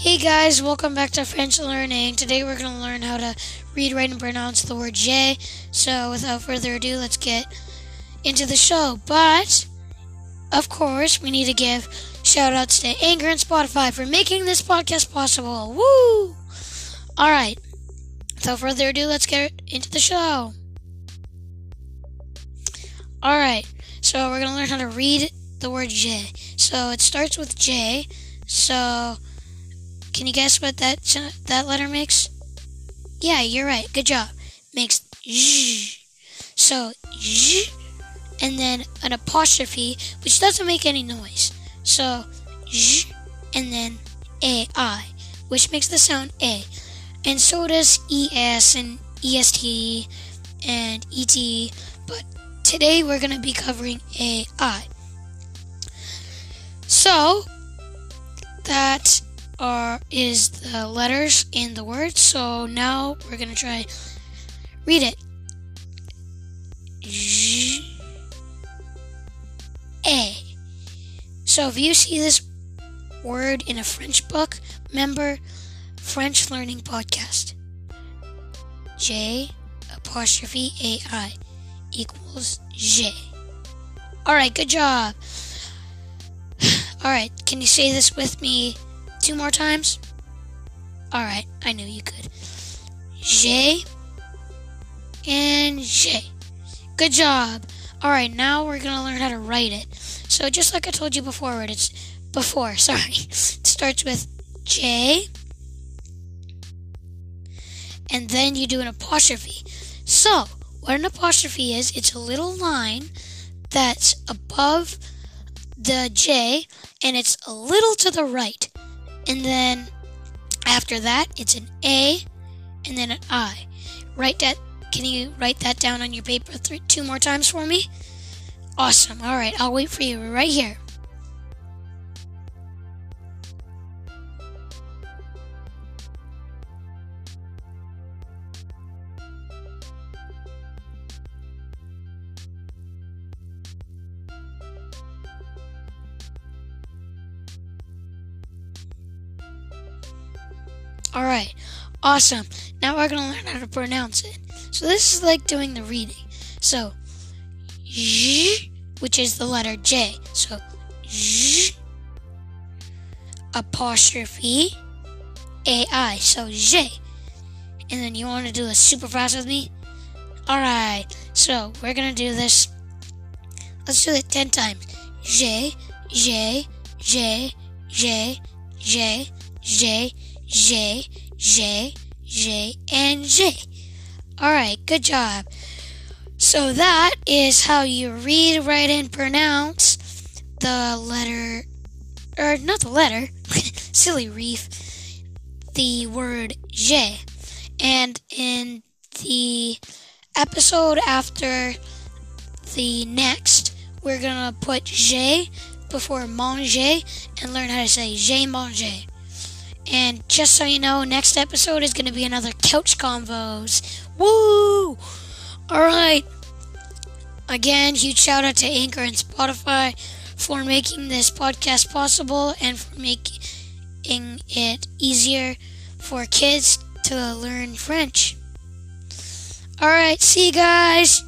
Hey guys, welcome back to French Learning. Today we're going to learn how to read, write, and pronounce the word J. So without further ado, let's get into the show. But, of course, we need to give shout outs to Anchor and Spotify for making this podcast possible. Woo! Alright, without further ado, let's get into the show. Alright, so we're going to learn how to read the word J. So it starts with J. So can you guess what that that letter makes? Yeah, you're right. Good job. Makes Z. So Z, and then an apostrophe, which doesn't make any noise. So Z, and then A I, which makes the sound A. And so does ES and EST and ET. But today we're to be covering AI. So that are is the letters in the word. So now we're gonna try read it. J- A. So if you see this word in a French book, remember French Learning Podcast. J apostrophe A I equals J. All right, good job. All right, can you say this with me two more times? Alright, I knew you could. J and J. Good job. Alright, now we're gonna learn how to write it. So just like I told you before, it's before, sorry. It starts with J and then you do an apostrophe. So, what an apostrophe is, it's a little line that's above the J and it's a little to the right. And then after that, it's an A and then an I. Write that. Can you write that down on your paper th- two more times for me? Awesome. All right, I'll wait for you right here. Alright, awesome. Now we're going to learn how to pronounce it. So this is like doing the reading. So, J, which is the letter J. So, J, apostrophe, A-I. So, J. And then you want to do this super fast with me? Alright, so we're going to do this. Let's do it 10 times. J, J, J, J, J, J, J, J, J, and J. Alright, good job. So that is how you read, write, and pronounce the letter, or not the letter, silly reef, the word J. And in the episode after the next, we're gonna put J before manger and learn how to say J manger. And just so you know, next episode is going to be another couch convos. Woo! All right. Again, huge shout out to Anchor and Spotify for making this podcast possible and for making it easier for kids to learn French. All right, see you guys.